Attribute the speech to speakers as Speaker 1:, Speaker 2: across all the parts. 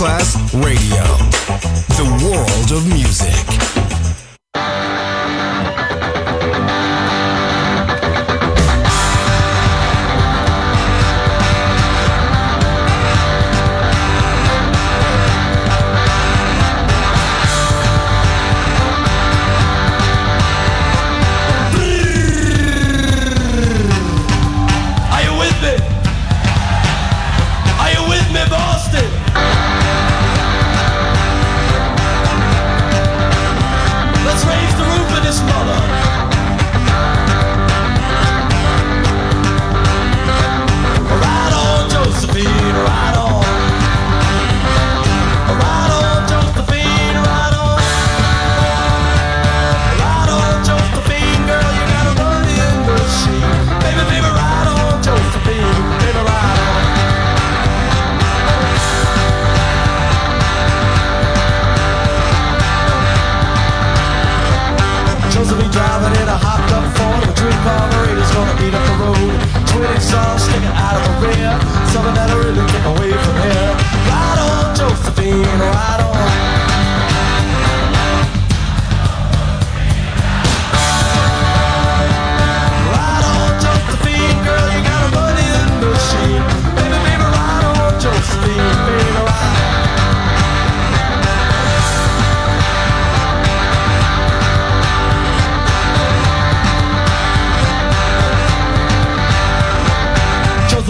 Speaker 1: Masterclass Radio,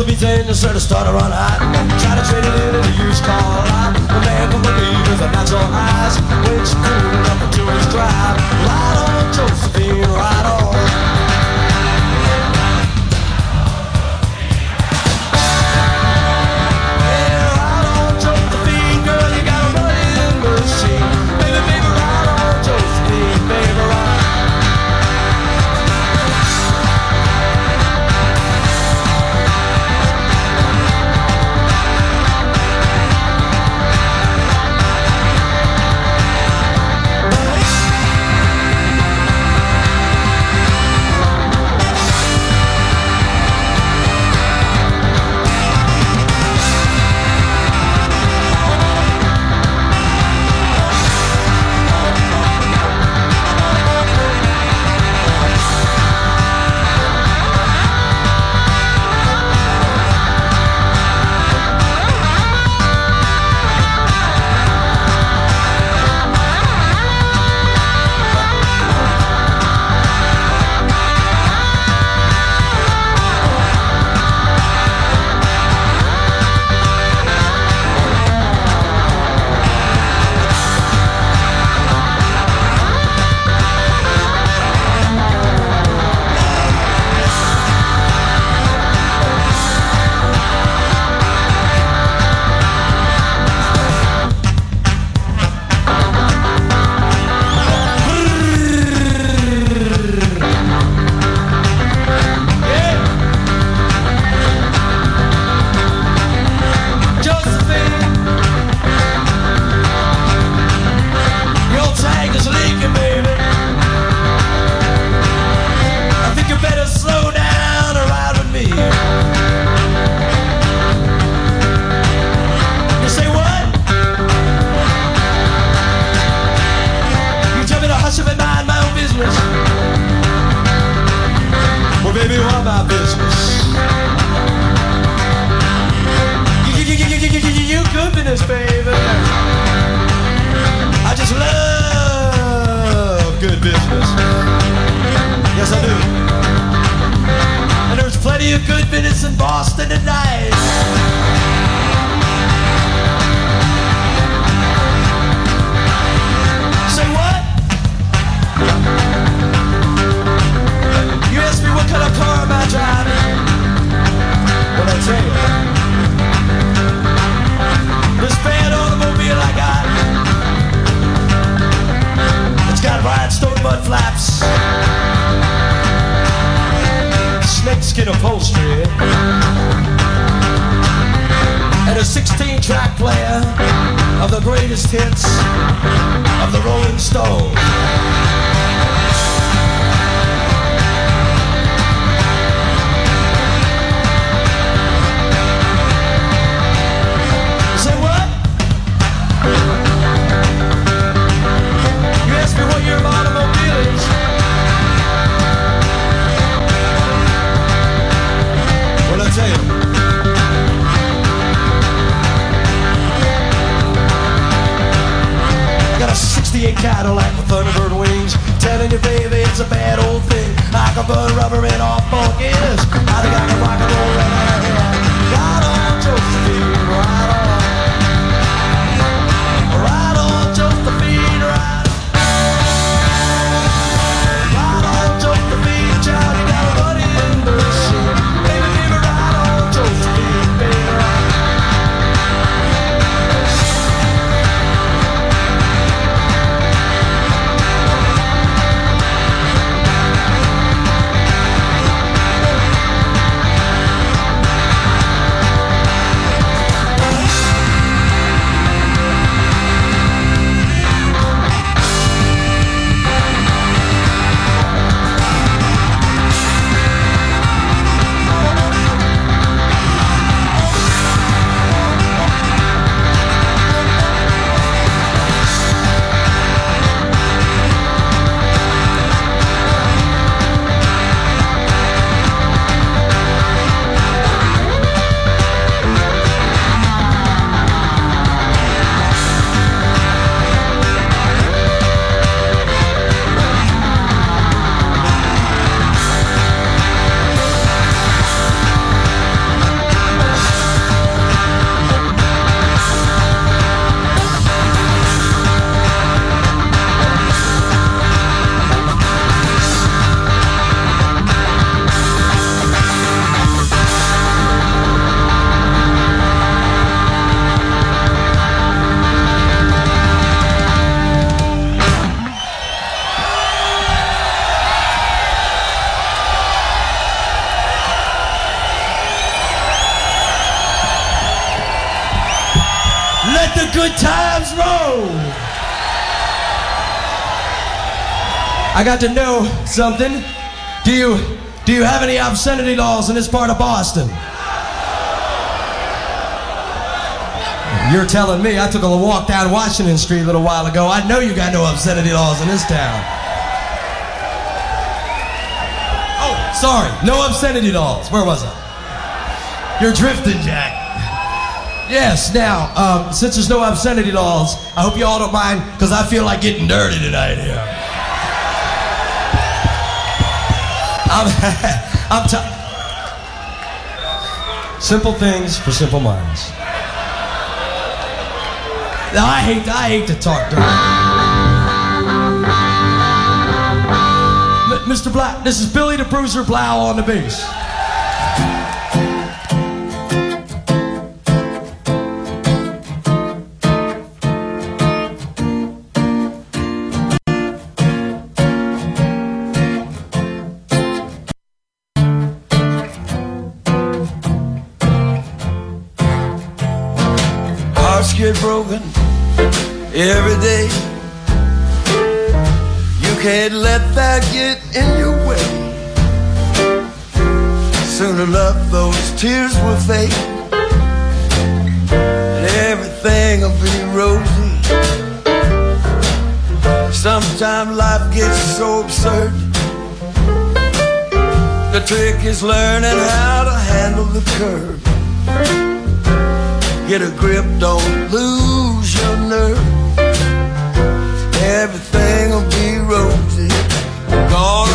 Speaker 1: the
Speaker 2: V10 and set a starter on hot. Try to trade it in a used car lot. The man can believe is a natural eyes, which cool enough to his drive. Light on Josephine, Got a 68 Cadillac with Thunderbird wings. Telling you, baby, it's a bad old thing. I can burn rubber and all focus. I think I rock and roll right out here. God, I'm Josephine. I got to know something. Do you do you have any obscenity laws in this part of Boston? You're telling me. I took a walk down Washington Street a little while ago. I know you got no obscenity laws in this town. Oh, sorry. No obscenity laws. Where was I? You're drifting, Jack. Yes, now, um, since there's no obscenity laws, I hope you all don't mind, because I feel like getting dirty tonight here. I'm, I'm t- Simple things for simple minds. I hate, I hate to talk dirty. M- Mr. Black, this is Billy the Bruiser Blau on the bass.
Speaker 3: Broken every day. You can't let that get in your way. Soon enough, those tears will fade, and everything will be rosy. Sometimes life gets so absurd. The trick is learning how to handle the curve. Get a grip, don't lose your nerve. Everything will be rosy. Gonna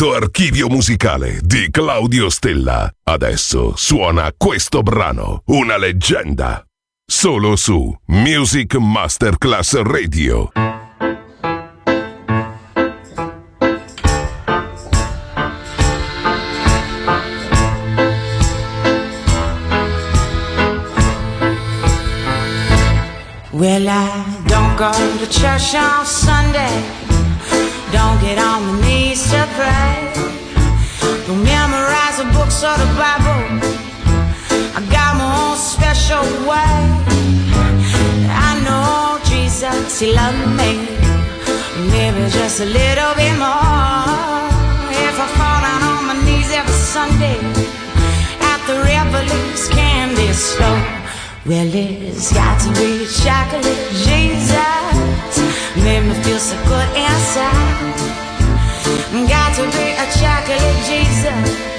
Speaker 4: Dall'infinito archivio musicale di Claudio Stella. Adesso suona questo brano, una leggenda. Solo su Music Masterclass Radio.
Speaker 5: Well, I don't go to church on Sunday. Don't get on your knees to pray. Don't memorize the books or the Bible. I got my own special way. I know Jesus, He loved me. Maybe just a little bit more.
Speaker 6: If I fall down on my knees every Sunday at the Reveille's candy store. Well, it's got to be chocolate, Jesus. Made me feel so good inside. Got to be
Speaker 5: a
Speaker 7: chocolate Jesus.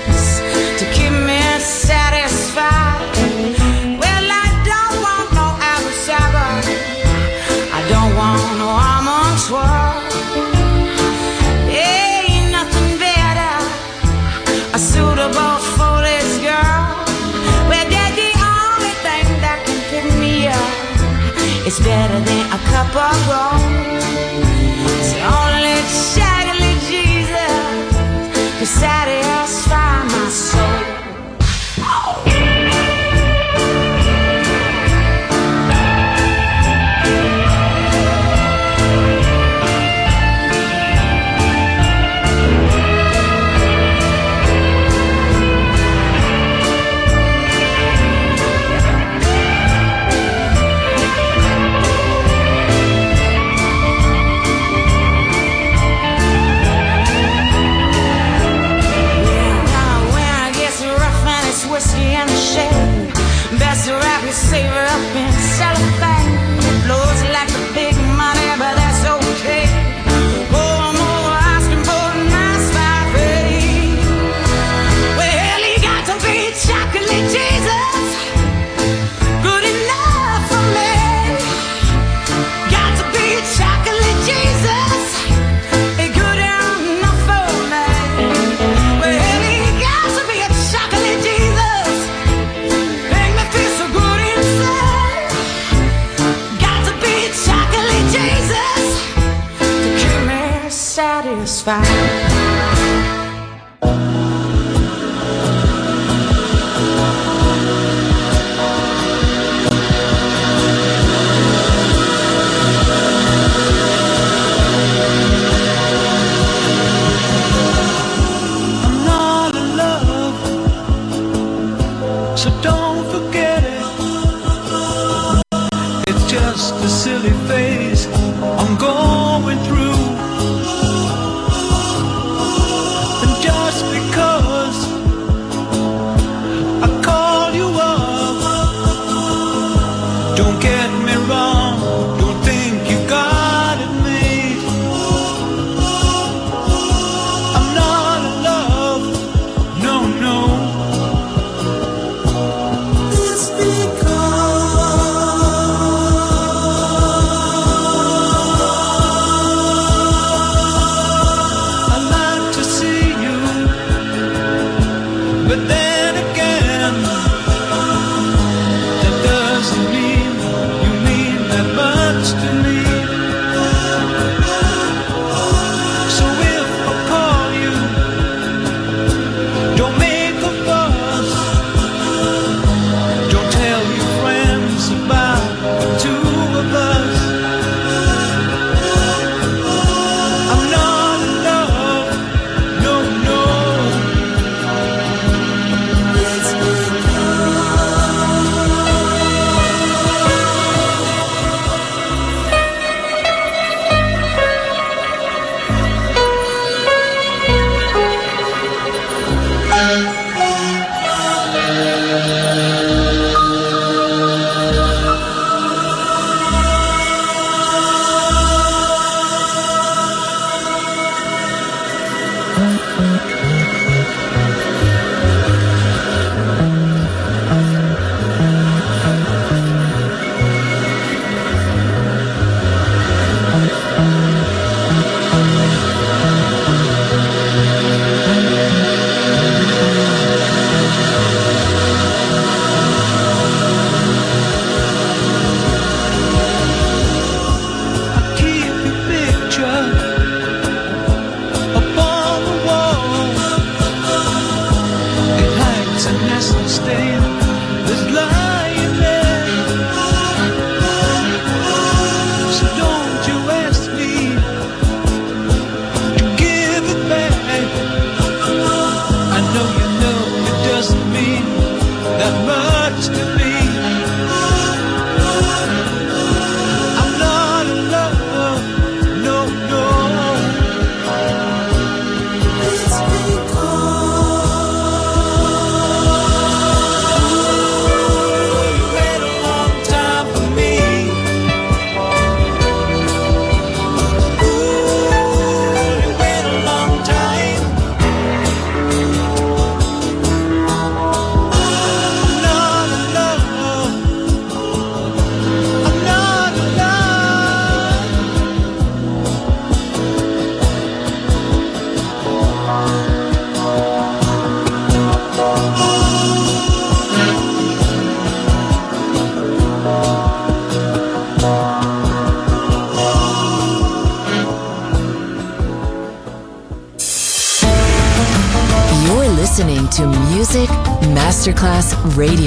Speaker 7: Radio,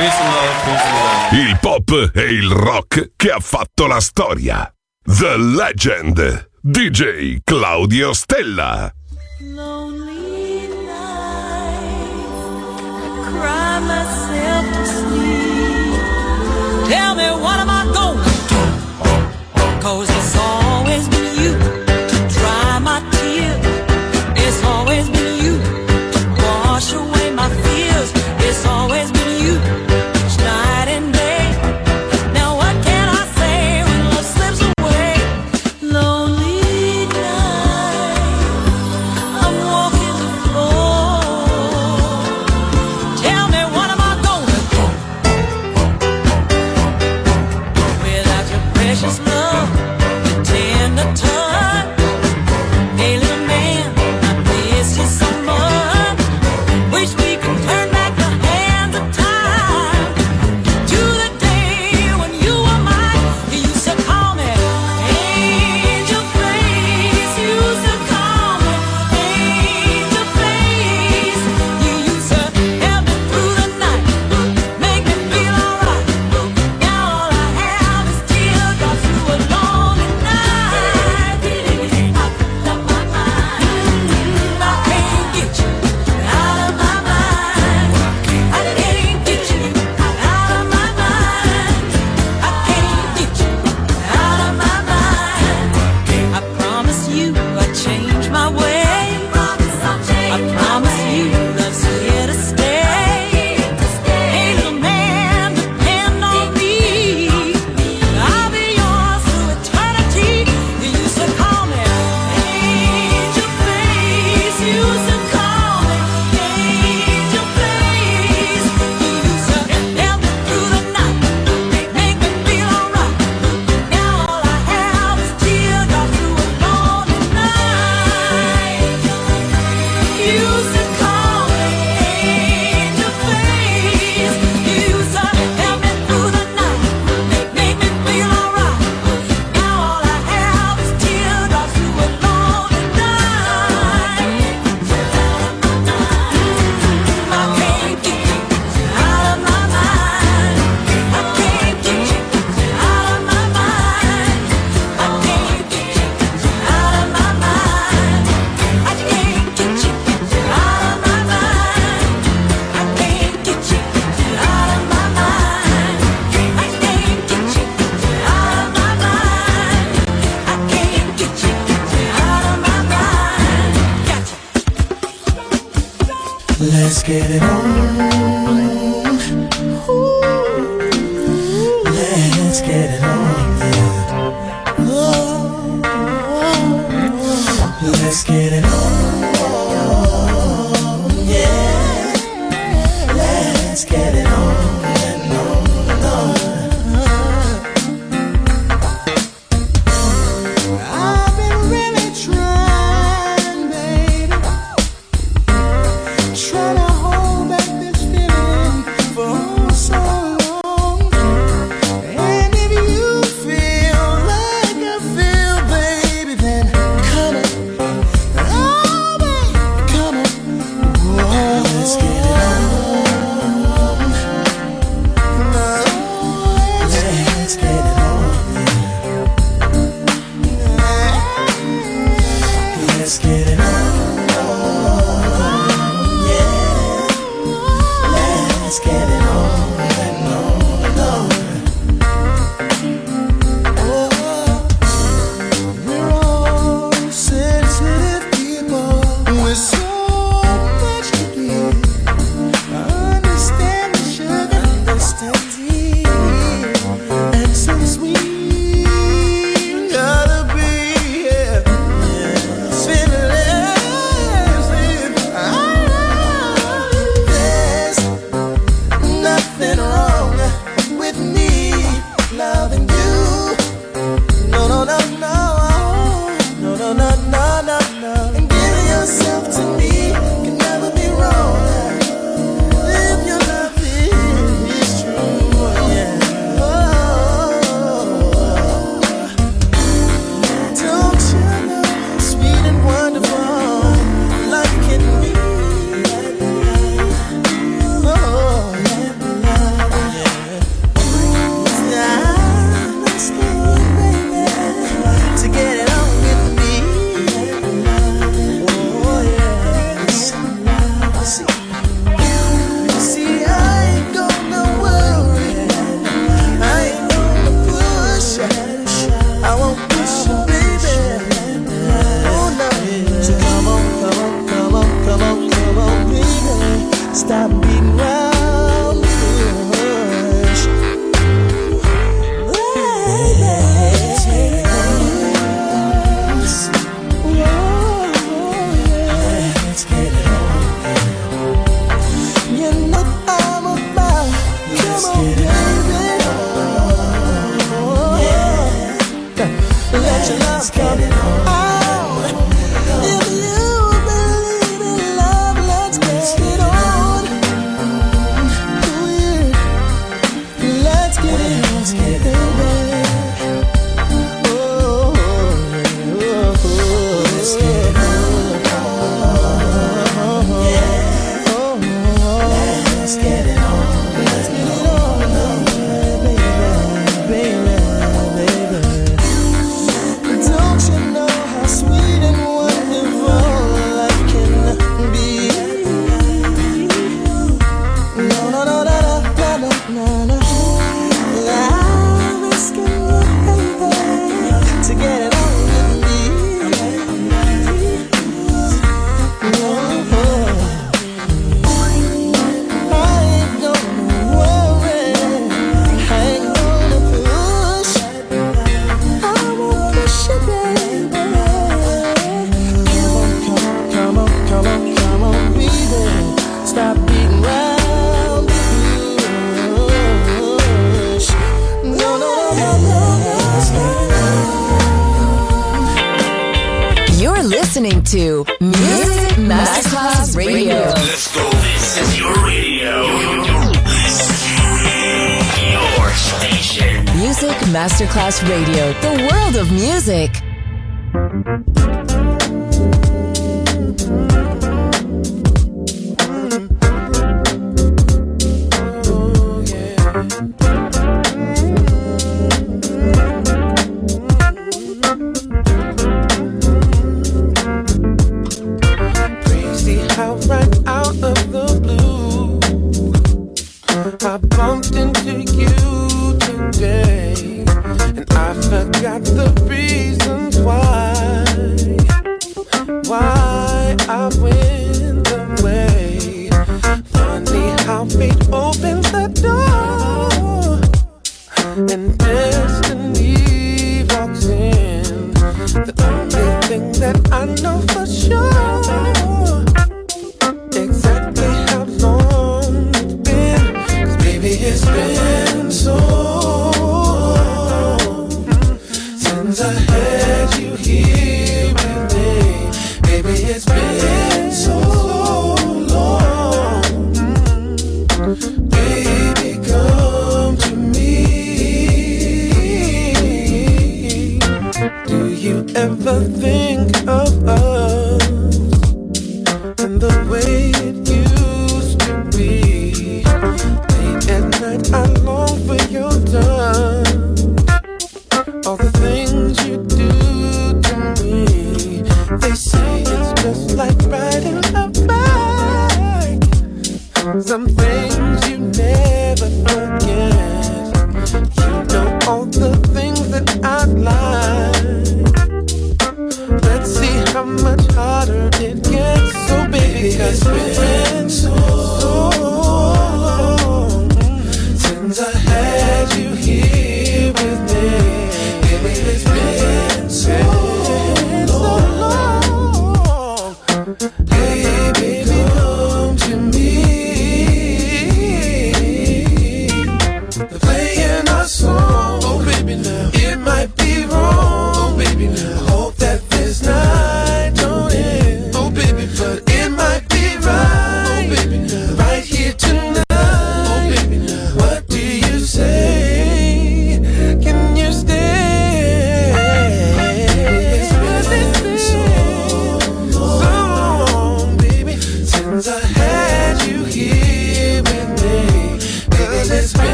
Speaker 4: Il pop e il rock che ha fatto la storia. The Legend. DJ Claudio Stella.
Speaker 7: Cause it's always been you.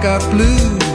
Speaker 8: Got blues?